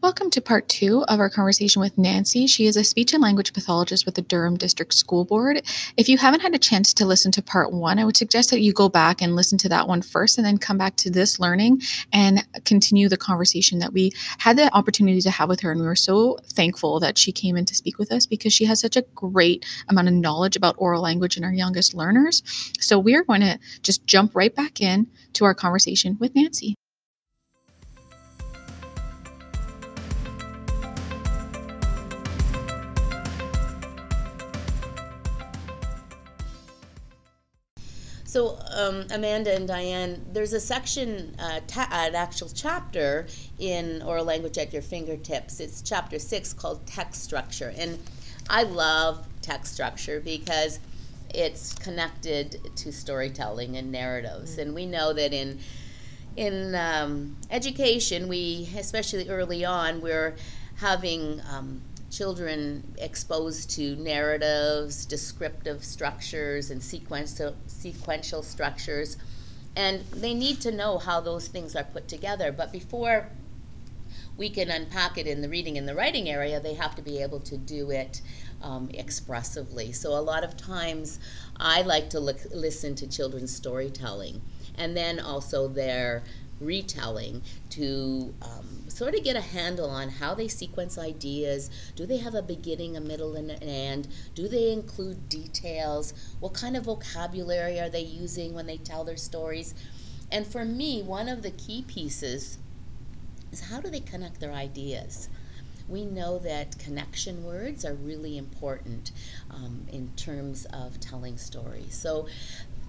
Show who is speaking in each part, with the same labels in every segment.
Speaker 1: Welcome to part two of our conversation with Nancy. She is a speech and language pathologist with the Durham District School Board. If you haven't had a chance to listen to part one, I would suggest that you go back and listen to that one first and then come back to this learning and continue the conversation that we had the opportunity to have with her. And we were so thankful that she came in to speak with us because she has such a great amount of knowledge about oral language in our youngest learners. So we are going to just jump right back in to our conversation with Nancy.
Speaker 2: So, um, Amanda and Diane, there's a section, uh, ta- an actual chapter in Oral Language at Your Fingertips. It's chapter six called Text Structure. And I love text structure because it's connected to storytelling and narratives. Mm-hmm. And we know that in in um, education, we, especially early on, we're having um, children exposed to narratives, descriptive structures, and sequential, sequential structures. And they need to know how those things are put together. But before we can unpack it in the reading and the writing area, they have to be able to do it um, expressively. So a lot of times I like to look, listen to children's storytelling and then also their retelling to um, sort of get a handle on how they sequence ideas. Do they have a beginning, a middle, and an end? Do they include details? What kind of vocabulary are they using when they tell their stories? And for me, one of the key pieces is how do they connect their ideas? we know that connection words are really important um, in terms of telling stories. So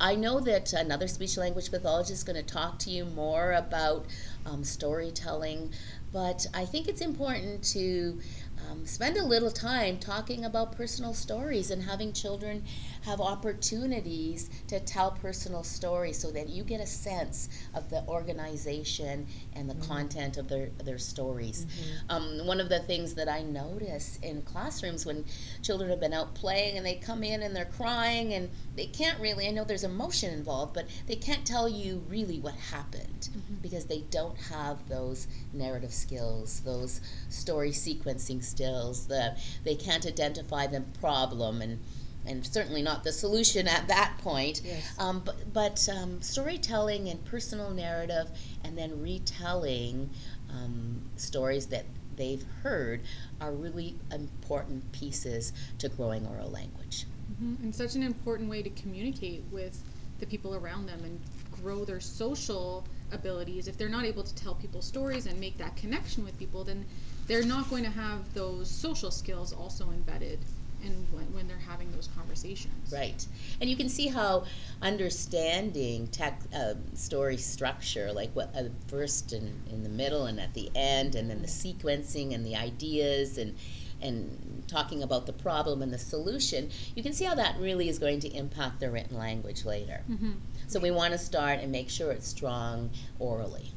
Speaker 2: I know that another speech language pathologist is going to talk to you more about um, storytelling, but I think it's important to um, spend a little time talking about personal stories and having children have opportunities to tell personal stories so that you get a sense of the organization and the mm-hmm. content of their, their stories. Mm-hmm. Um, one of the things that I notice in classrooms when children have been out playing and they come in and they're crying and they can't really, I know there's emotion involved, but they can't tell you really what happened mm-hmm. because they don't have those narrative skills, those story sequencing skills, the, they can't identify the problem and and certainly not the solution at that point. Yes. Um, but but um, storytelling and personal narrative, and then retelling um, stories that they've heard are really important pieces to growing oral language.
Speaker 3: Mm-hmm. And such an important way to communicate with the people around them and grow their social abilities. If they're not able to tell people stories and make that connection with people, then they're not going to have those social skills also embedded and when, when they're having those conversations.
Speaker 2: Right. And you can see how understanding tech, uh, story structure, like what uh, first and in the middle and at the end, and then the sequencing and the ideas and and talking about the problem and the solution, you can see how that really is going to impact the written language later. Mm-hmm. So we want to start and make sure it's strong orally.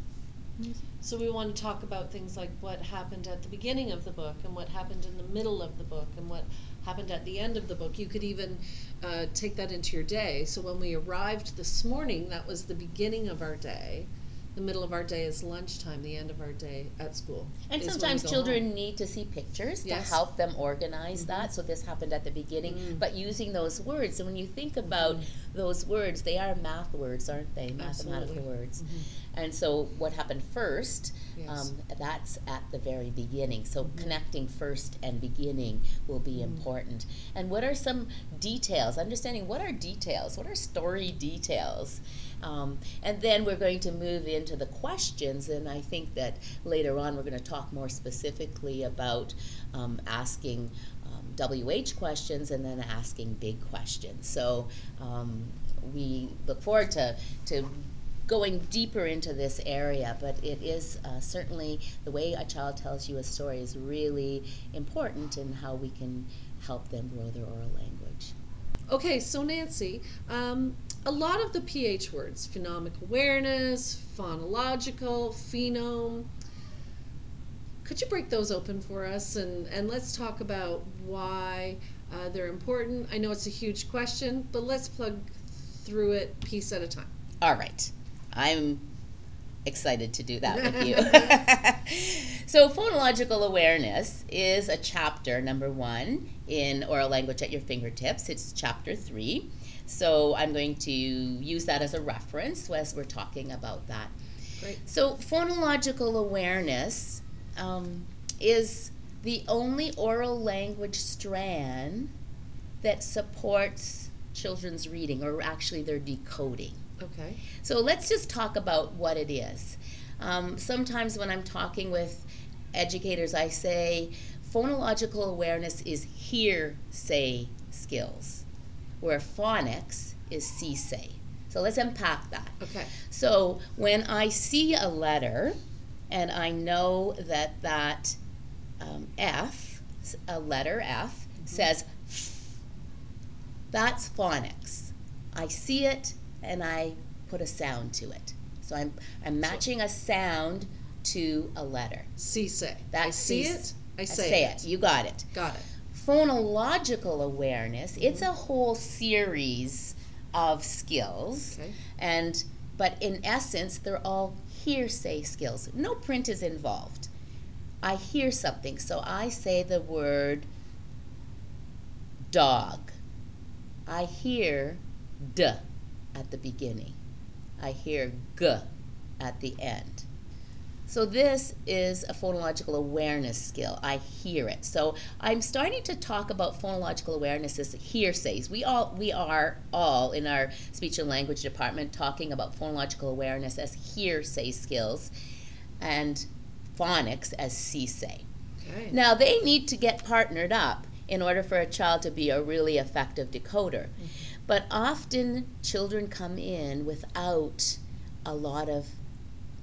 Speaker 4: So we want to talk about things like what happened at the beginning of the book and what happened in the middle of the book and what happened at the end of the book. You could even uh, take that into your day. So when we arrived this morning, that was the beginning of our day. The middle of our day is lunchtime, the end of our day at school.
Speaker 2: And sometimes children home. need to see pictures yes. to help them organize mm-hmm. that. So this happened at the beginning, mm-hmm. but using those words. And when you think about mm-hmm. those words, they are math words, aren't they? Mathematical Absolutely. words. And so what happened first, yes. um, that's at the very beginning. So mm-hmm. connecting first and beginning will be mm-hmm. important. And what are some details? Understanding what are details? What are story details? Um, and then we're going to move into the questions, and I think that later on we're going to talk more specifically about um, asking WH um, questions and then asking big questions. So um, we look forward to, to going deeper into this area, but it is uh, certainly the way a child tells you a story is really important in how we can help them grow their oral language.
Speaker 4: Okay, so Nancy, um, a lot of the PH words, phonemic awareness, phonological, phoneme, could you break those open for us and, and let's talk about why uh, they're important? I know it's a huge question, but let's plug through it piece at a time.
Speaker 2: All right. I'm excited to do that with you. so, phonological awareness is a chapter, number one, in Oral Language at Your Fingertips. It's chapter three. So, I'm going to use that as a reference as we're talking about that.
Speaker 4: Great.
Speaker 2: So, phonological awareness um, is the only oral language strand that supports children's reading, or actually their decoding.
Speaker 4: Okay.
Speaker 2: So let's just talk about what it is. Um, sometimes when I'm talking with educators, I say phonological awareness is hear say skills, where phonics is see say. So let's unpack that.
Speaker 4: Okay.
Speaker 2: So when I see a letter and I know that that um, F, a letter F, says that's phonics. I see it and I put a sound to it. So I'm, I'm matching a sound to a letter.
Speaker 4: See say.
Speaker 2: That
Speaker 4: I see it. I
Speaker 2: I
Speaker 4: say,
Speaker 2: say
Speaker 4: it.
Speaker 2: it. You got it.
Speaker 4: Got it.
Speaker 2: Phonological awareness, it's a whole series of skills.
Speaker 4: Okay.
Speaker 2: And but in essence, they're all hearsay skills. No print is involved. I hear something, so I say the word dog. I hear d at the beginning. I hear g at the end. So this is a phonological awareness skill. I hear it. So I'm starting to talk about phonological awareness as hearsays. We all we are all in our speech and language department talking about phonological awareness as hearsay skills and phonics as see-say. Now they need to get partnered up in order for a child to be a really effective decoder. Mm-hmm. But often children come in without a lot of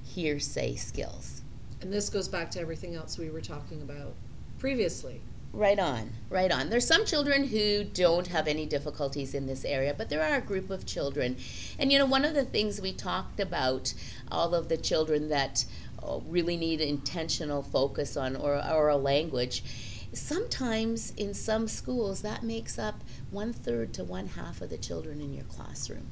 Speaker 2: hearsay skills.
Speaker 4: And this goes back to everything else we were talking about previously.
Speaker 2: Right on, right on. There's some children who don't have any difficulties in this area, but there are a group of children. And you know, one of the things we talked about, all of the children that uh, really need intentional focus on or oral language, sometimes in some schools that makes up one third to one half of the children in your classroom.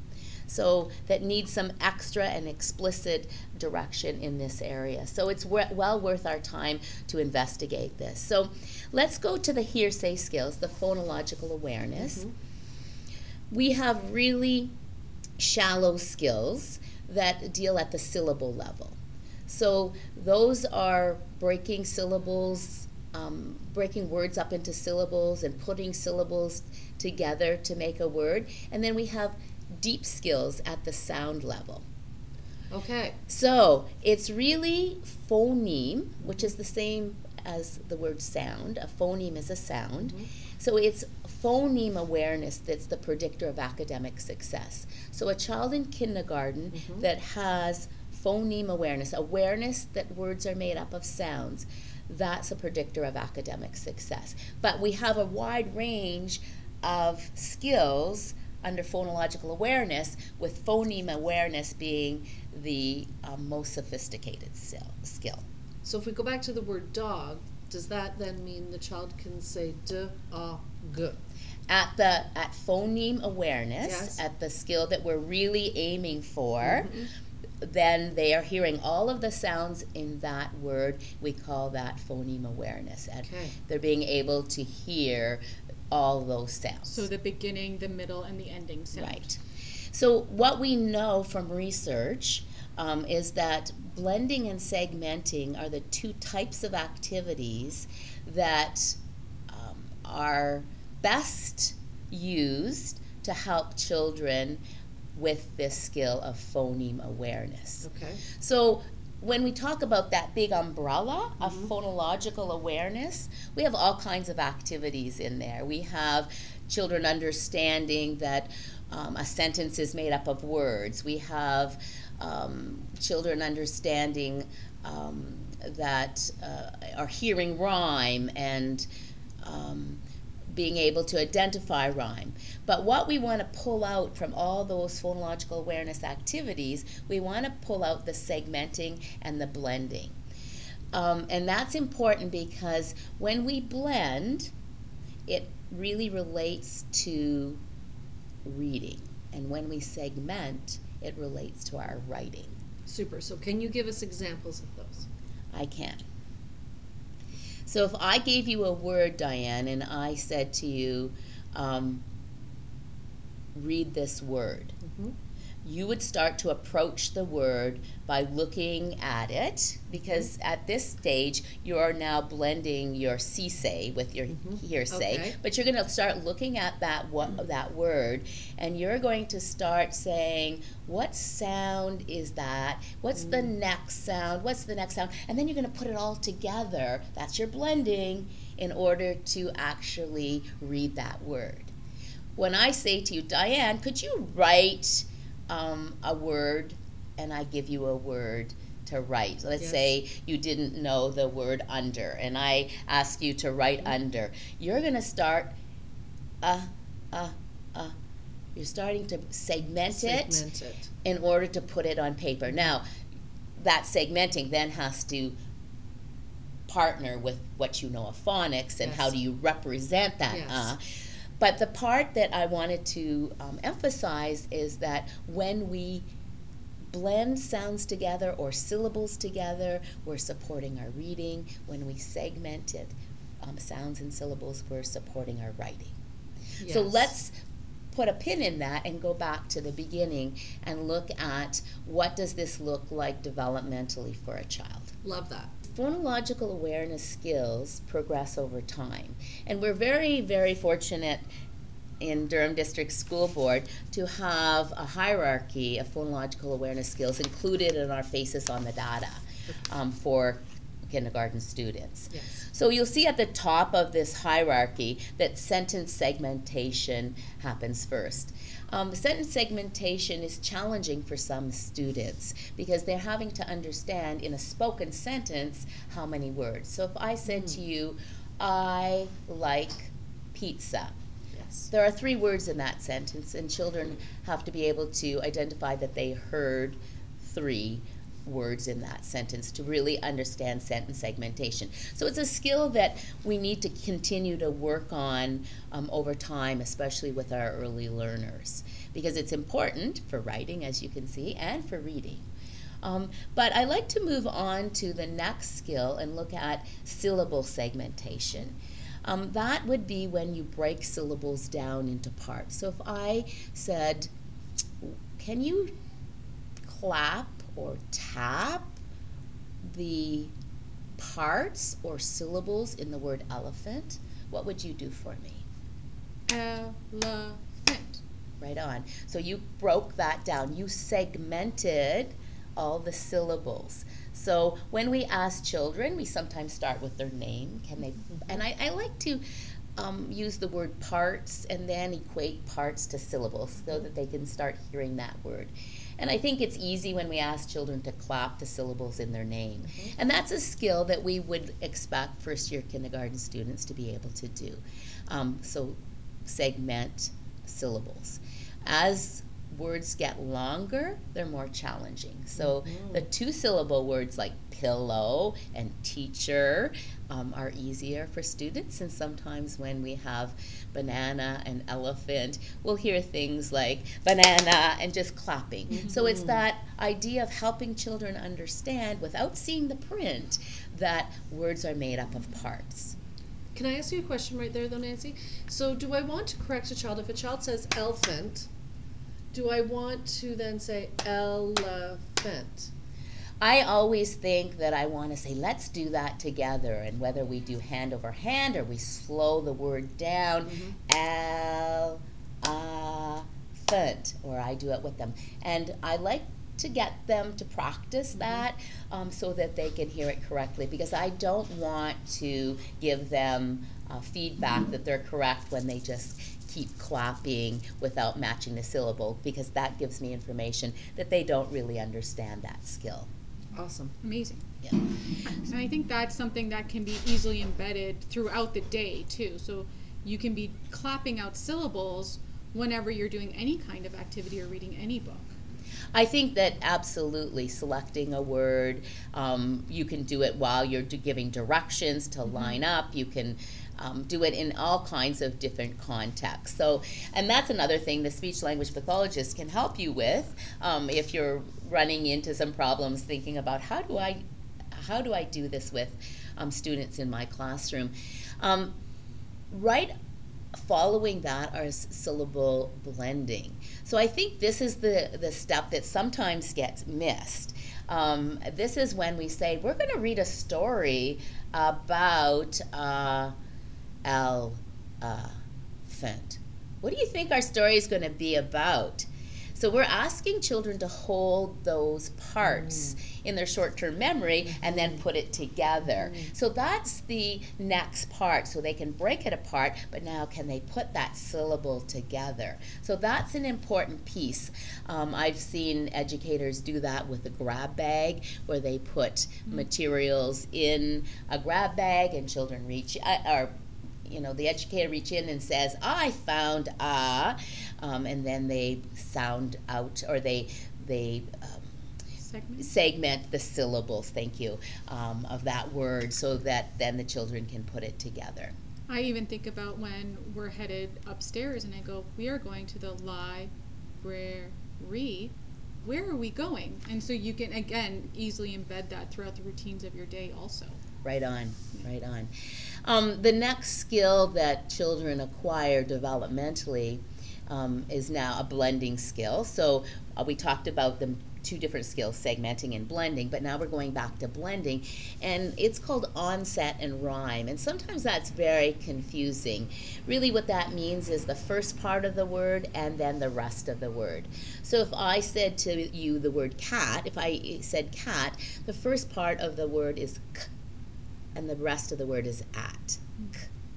Speaker 2: So that needs some extra and explicit direction in this area. So it's we- well worth our time to investigate this. So let's go to the hearsay skills, the phonological awareness. Mm-hmm. We have really shallow skills that deal at the syllable level. So those are breaking syllables, um, breaking words up into syllables and putting syllables together to make a word. And then we have deep skills at the sound level.
Speaker 4: Okay.
Speaker 2: So it's really phoneme, which is the same as the word sound. A phoneme is a sound. So it's phoneme awareness that's the predictor of academic success. So a child in kindergarten that has phoneme awareness, awareness that words are made up of sounds, that's a predictor of academic success. But we have a wide range of skills under phonological awareness, with phoneme awareness being the um, most sophisticated skill.
Speaker 4: So if we go back to the word dog, does that then mean the child can say d a g?
Speaker 2: At the at phoneme awareness,
Speaker 4: Yes.
Speaker 2: at the skill that we're really aiming for,
Speaker 4: Mm-hmm.
Speaker 2: Then they are hearing all of the sounds in that word. We call that phoneme awareness. And
Speaker 4: Okay.
Speaker 2: they're being able to hear all those sounds.
Speaker 3: So the beginning, the middle, and the ending sound.
Speaker 2: Right. So, what we know from research um, is that blending and segmenting are the two types of activities that um, are best used to help children with this skill of phoneme awareness.
Speaker 4: Okay.
Speaker 2: So when we talk about that big umbrella of phonological awareness, we have all kinds of activities in there. We have children understanding that um, a sentence is made up of words. We have um, children understanding um, that uh, are hearing rhyme and um, being able to identify rhyme. But what we want to pull out from all those phonological awareness activities, we want to pull out the segmenting and the blending. Um, and that's important because when we blend, it really relates to reading. And when we segment, it relates to our writing.
Speaker 4: Super. So can you give us examples of those?
Speaker 2: I can. So if I gave you a word, Diane, and I said to you, um, read this word,
Speaker 4: Mm-hmm.
Speaker 2: You would start to approach the word by looking at it because mm-hmm. at this stage you are now blending your see say with your
Speaker 4: Mhm.
Speaker 2: hearsay
Speaker 4: Okay.
Speaker 2: but you're going to start looking at that wo- mm-hmm. that word and you're going to start saying what sound is that? What's the mm. next sound? What's the next sound? And then you're going to put it all together that's your blending in order to actually read that word. When I say to you, Diane, could you write um, a word, and I give you a word to write. Let's
Speaker 4: Yes.
Speaker 2: say you didn't know the word under, and I ask you to write under. You're going to start, uh, uh, uh. You're starting to segment, it
Speaker 4: Segment it.
Speaker 2: in order to put it on paper. Now, that segmenting then has to partner with what you know of phonics and how do you represent that
Speaker 4: Yes.
Speaker 2: uh. But the part that I wanted to um, emphasize is that when we blend sounds together or syllables together, we're supporting our reading. When we segment it, um, sounds and syllables, we're supporting our writing. So let's put a pin in that and go back to the beginning and look at what does this look like developmentally for a child.
Speaker 4: love that.
Speaker 2: Phonological awareness skills progress over time. And we're very, very fortunate in Durham District School Board to have a hierarchy of phonological awareness skills included in our Faces on the Data um, for kindergarten students.
Speaker 4: Yes.
Speaker 2: So you'll see at the top of this hierarchy that sentence segmentation happens first. Um, sentence segmentation is challenging for some students because they're having to understand in a spoken sentence how many words. So if I said to you, I like pizza,
Speaker 4: Yes.
Speaker 2: there are three words in that sentence, and children have to be able to identify that they heard three words in that sentence to really understand sentence segmentation. So it's a skill that we need to continue to work on um, over time, especially with our early learners, because it's important for writing, as you can see, and for reading. Um, but I like to move on to the next skill and look at syllable segmentation. Um, that would be when you break syllables down into parts. So if I said, Can you clap or tap the parts or syllables in the word elephant? What would you do for me?
Speaker 3: Elephant.
Speaker 2: Right on. So you broke that down. You segmented all the syllables. So when we ask children, we sometimes start with their name. Can they? Mm-hmm. And I, I like to um, use the word parts and then equate parts to syllables so that they can start hearing that word. And I think it's easy when we ask children to clap the syllables in their name. And that's a skill that we would expect first year kindergarten students to be able to do. Um, so segment syllables. As words get longer, they're more challenging. So the two syllable words like pillow and teacher um, are easier for students. And sometimes when we have banana and elephant, we'll hear things like banana and just clapping. So it's that idea of helping children understand without seeing the print that words are made up of parts.
Speaker 4: Can I ask you a question right there, though, Nancy? So, do I want to correct a child if a child says elephant? Do I want to then say elephant?
Speaker 2: I always think that I want to say, let's do that together. And whether we do hand over hand or we slow the word down, fent, or I do it with them. And I like to get them to practice that um, so that they can hear it correctly because I don't want to give them uh, feedback that they're correct when they just keep clapping without matching the syllable because that gives me information that they don't really understand that skill.
Speaker 4: Awesome.
Speaker 3: Amazing.
Speaker 2: Yeah.
Speaker 3: And I think that's something that can be easily embedded throughout the day too. So you can be clapping out syllables whenever you're doing any kind of activity or reading any book.
Speaker 2: I think that absolutely selecting a word, um, you can do it while you're giving directions to line up. You can um, do it in all kinds of different contexts. So, and that's another thing the speech language pathologist can help you with um, if you're running into some problems thinking about how do I, how do I do this with um, students in my classroom. Um, right following that are syllable blending. So I think this is the, the step that sometimes gets missed. Um, this is when we say, we're going to read a story about uh, elephant. What do you think our story is going to be about? So we're asking children to hold those parts in their short-term memory and then put it together. So that's the next part. So they can break it apart, but now can they put that syllable together? So that's an important piece. Um, I've seen educators do that with a grab bag, where they put materials in a grab bag and children reach uh, or you know, the educator reach in and says, "I found a," um, and then they sound out or they they um,
Speaker 3: Segment.
Speaker 2: segment the syllables. Thank you um, of that word, so that then the children can put it together.
Speaker 3: I even think about when we're headed upstairs and I go, we are going to the library. Where are we going? And so you can, again, easily embed that throughout the routines of your day also.
Speaker 2: Right on, right on. Um, the next skill that children acquire developmentally um, is now a blending skill. So uh, we talked about the two different skills, segmenting and blending, but now we're going back to blending, and it's called onset and rime. And sometimes that's very confusing. Really, what that means is the first part of the word and then the rest of the word. So if I said to you the word cat, if I said cat, the first part of the word is k and the rest of the word is at.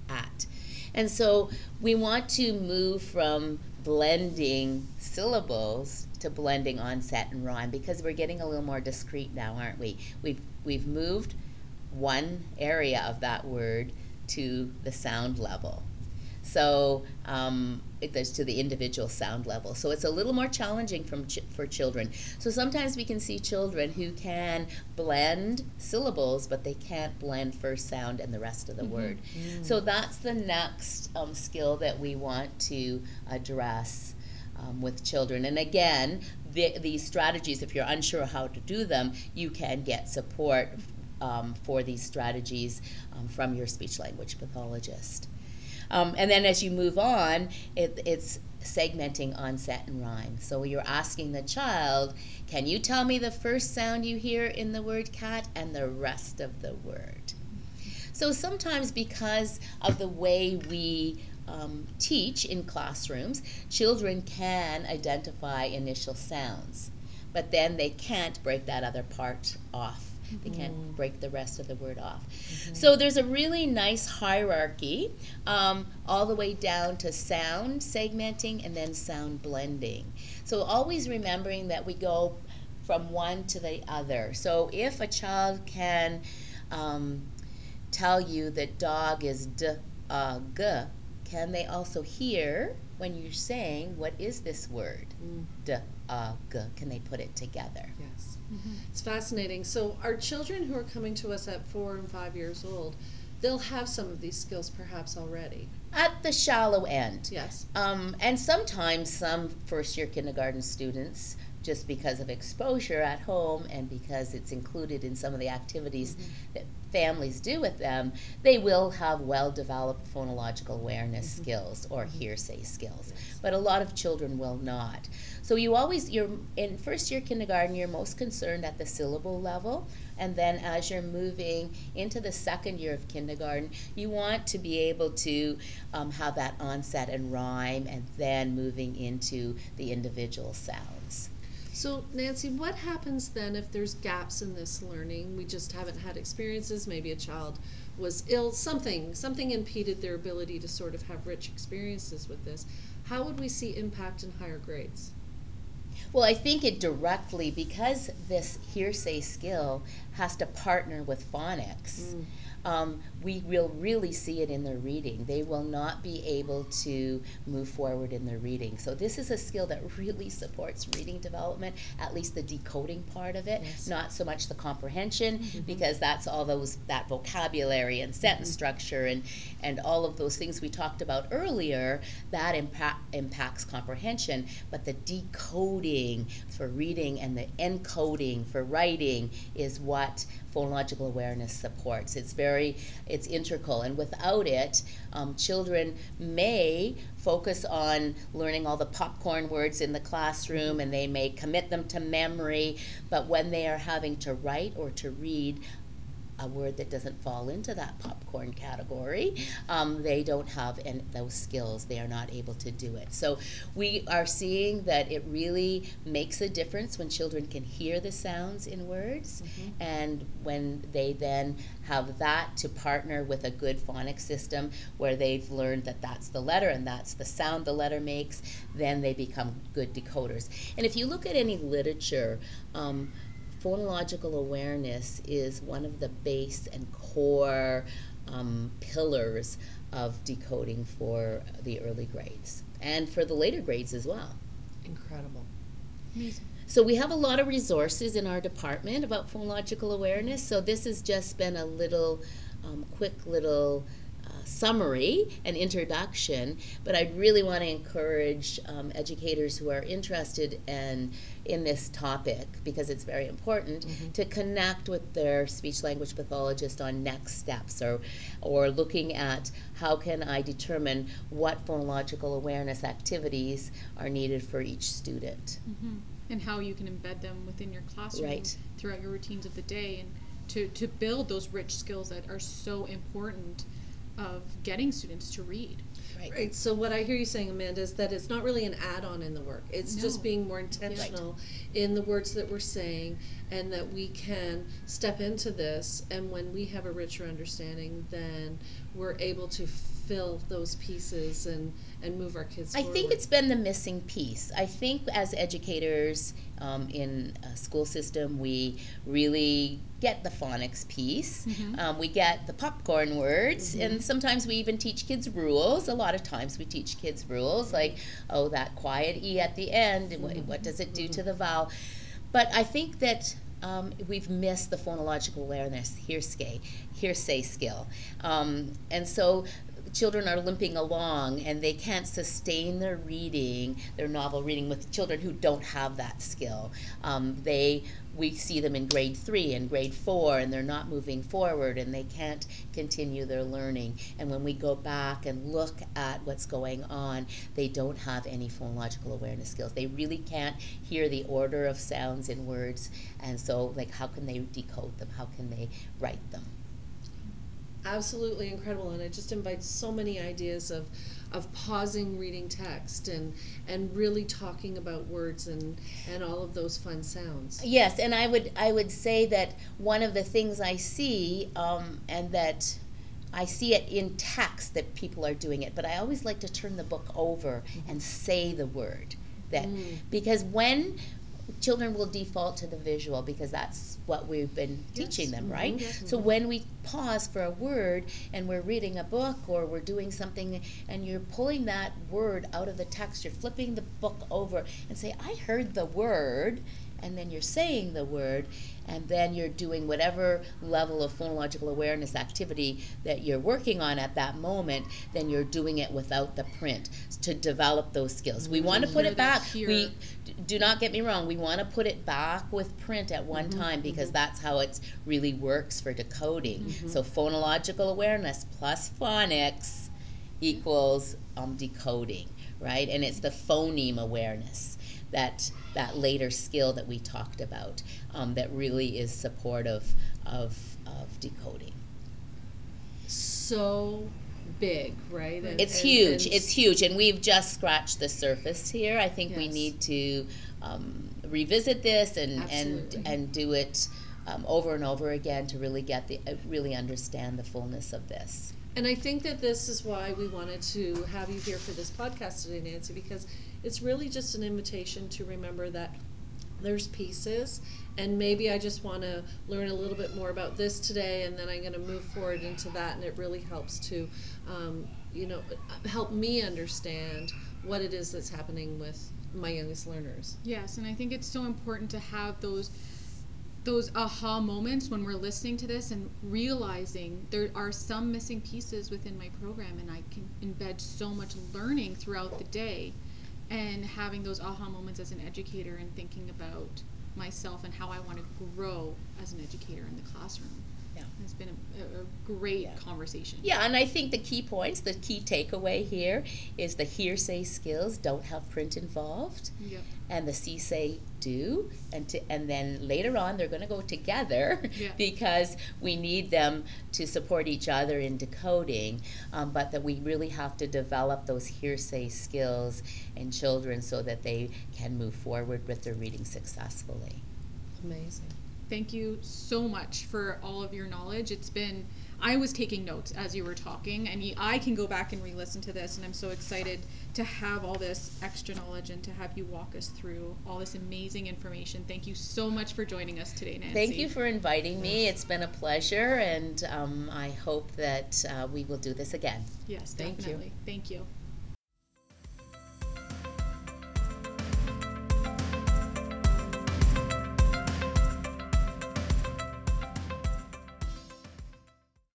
Speaker 2: At. And so we want to move from blending syllables to blending onset and rime because we're getting a little more discreet now, aren't we? We've we've moved one area of that word to the sound level. So um, it goes to the individual sound level. So it's a little more challenging from ch- for children. So sometimes we can see children who can blend syllables, but they can't blend first sound and the rest of the word. So that's the next um, skill that we want to address um, with children. And again, the, these strategies, if you're unsure how to do them, you can get support um, for these strategies um, from your speech language pathologist. Um, and then as you move on, it, it's segmenting onset and rime. So you're asking the child, can you tell me the first sound you hear in the word cat and the rest of the word? So sometimes, because of the way we um, teach in classrooms, children can identify initial sounds, but then they can't break that other part off. They can't break the rest of the word off. So there's a really nice hierarchy, um, all the way down to sound segmenting and then sound blending. So always remembering that we go from one to the other. So if a child can um, tell you that dog is d uh, g, can they also hear when you're saying what is this word
Speaker 4: Mm.
Speaker 2: d uh, g? Can they put it together?
Speaker 4: Yes. It's fascinating. So, our children who are coming to us at four and five years old, they'll have some of these skills perhaps already.
Speaker 2: At the shallow end.
Speaker 4: Yes.
Speaker 2: Um, and sometimes some first year kindergarten students, just because of exposure at home and because it's included in some of the activities mm-hmm. that families do with them, they will have well developed phonological awareness mm-hmm. skills or mm-hmm. hearsay skills. But a lot of children will not. So you always you're in first year kindergarten you're most concerned at the syllable level and then as you're moving into the second year of kindergarten you want to be able to um, have that onset and rime and then moving into the individual sounds.
Speaker 4: So, Nancy, what happens then if there's gaps in this learning? We just haven't had experiences. Maybe a child was ill, something, something impeded their ability to sort of have rich experiences with this. How would we see impact in higher grades?
Speaker 2: Well, I think it directly because this hearsay skill has to partner with phonics. Mm. Um, we will really see it in their reading. They will not be able to move forward in their reading. So this is a skill that really supports reading development, at least the decoding part of it,
Speaker 4: Yes.
Speaker 2: not so much the comprehension,
Speaker 4: Mm-hmm.
Speaker 2: because that's all those that vocabulary and sentence structure and and all of those things we talked about earlier. That impact impacts comprehension, but the decoding for reading and the encoding for writing is what phonological awareness supports. It's very, it's integral, and without it, um, children may focus on learning all the popcorn words in the classroom and they may commit them to memory, but when they are having to write or to read, a word that doesn't fall into that popcorn category, um, they don't have any, those skills. They are not able to do it. So we are seeing that it really makes a difference when children can hear the sounds in words, and when they then have that to partner with a good phonics system where they've learned that that's the letter and that's the sound the letter makes, then they become good decoders. And if you look at any literature, um, phonological awareness is one of the base and core um, pillars of decoding for the early grades and for the later grades as well.
Speaker 4: Incredible.
Speaker 3: Amazing.
Speaker 2: So we have a lot of resources in our department about phonological awareness. So this has just been a little um, quick little summary and introduction, but I really want to encourage um, educators who are interested in in this topic because it's very important to connect with their speech language pathologist on next steps or or looking at how can I determine what phonological awareness activities are needed for each student.
Speaker 3: hmm And how you can embed them within your classroom
Speaker 2: Right.
Speaker 3: throughout your routines of the day and to, to build those rich skills that are so important of getting students to read.
Speaker 4: Right. So what I hear you saying, Amanda, is that it's not really an add-on in the work. It's just being more intentional in the words that we're saying, and that we can step into this. And when we have a richer understanding, then we're able to fill those pieces and and move our kids.
Speaker 2: I
Speaker 4: forward.
Speaker 2: think it's been the missing piece. I think as educators um, in a school system, we really get the phonics piece.
Speaker 3: Mhm.
Speaker 2: Um, we get the popcorn words,
Speaker 4: Mm-hmm.
Speaker 2: and sometimes we even teach kids rules. A lot of times we teach kids rules like, oh, that quiet E at the end, what,
Speaker 4: Mm-hmm.
Speaker 2: what does it do to the vowel? But I think that um, we've missed the phonological awareness, hearsay, hearsay skill. Um, and so children are limping along and they can't sustain their reading, their novel reading with children who don't have that skill. Um, they we see them in grade three and grade four and they're not moving forward and they can't continue their learning. And when we go back and look at what's going on, they don't have any phonological awareness skills. They really can't hear the order of sounds in words and so like how can they decode them? How can they write them?
Speaker 4: Absolutely incredible and it just invites so many ideas of of pausing reading text and and really talking about words and and all of those fun sounds
Speaker 2: Yes, and I would I would say that one of the things I see, um, and that I see it in text that people are doing it, but I always like to turn the book over and say the word that
Speaker 4: Mm.
Speaker 2: because when children will default to the visual because that's what we've been teaching them, right?
Speaker 4: Mhm. Yes.
Speaker 2: So when we pause for a word and we're reading a book or we're doing something and you're pulling that word out of the text, you're flipping the book over and say, I heard the word, and then you're saying the word, and then you're doing whatever level of phonological awareness activity that you're working on at that moment, then you're doing it without the print to develop those skills. We want to put it back.
Speaker 3: here.
Speaker 2: We do not get me wrong, we want to put it back with print at one time because that's how it really works for decoding. So phonological awareness plus phonics equals um, decoding, right? And it's the phoneme awareness that that later skill that we talked about um, that really is supportive of of decoding.
Speaker 4: so big right And-
Speaker 2: It's
Speaker 4: and-
Speaker 2: huge.
Speaker 4: and-
Speaker 2: It's huge, and we've just scratched the surface here. I think we need to um, revisit this and and and do it um, over and over again to really get the uh, really understand the fullness of this.
Speaker 4: And I think that this is why we wanted to have you here for this podcast today, Nancy, because it's really just an invitation to remember that there's pieces and maybe I just want to learn a little bit more about this today and then I'm going to move forward into that and it really helps to um, you know help me understand what it is that's happening with my youngest learners.
Speaker 3: Yes, and I think it's so important to have those those aha moments when we're listening to this and realizing there are some missing pieces within my program and I can embed so much learning throughout the day and having those aha moments as an educator and thinking about myself and how I want to grow as an educator in the classroom.
Speaker 2: Yeah.
Speaker 3: It's been a, a great
Speaker 2: Yeah.
Speaker 3: conversation.
Speaker 2: Yeah, and I think the key points, the key takeaway here is the hearsay skills don't have print involved.
Speaker 3: Yep.
Speaker 2: and the see-say do, and to, and then later on they're going to go together
Speaker 3: Yeah.
Speaker 2: because we need them to support each other in decoding. Um, but that we really have to develop those hearsay skills in children so that they can move forward with their reading successfully.
Speaker 4: Amazing.
Speaker 3: Thank you so much for all of your knowledge. It's been, I was taking notes as you were talking, and I can go back and re listen to this, and I'm so excited to have all this extra knowledge and to have you walk us through all this amazing information. Thank you so much for joining us today, Nancy.
Speaker 2: Thank you for inviting me. It's been a pleasure, and um, I hope that uh, we will do this again.
Speaker 3: Yes,
Speaker 4: Thank you.
Speaker 3: definitely. Thank you.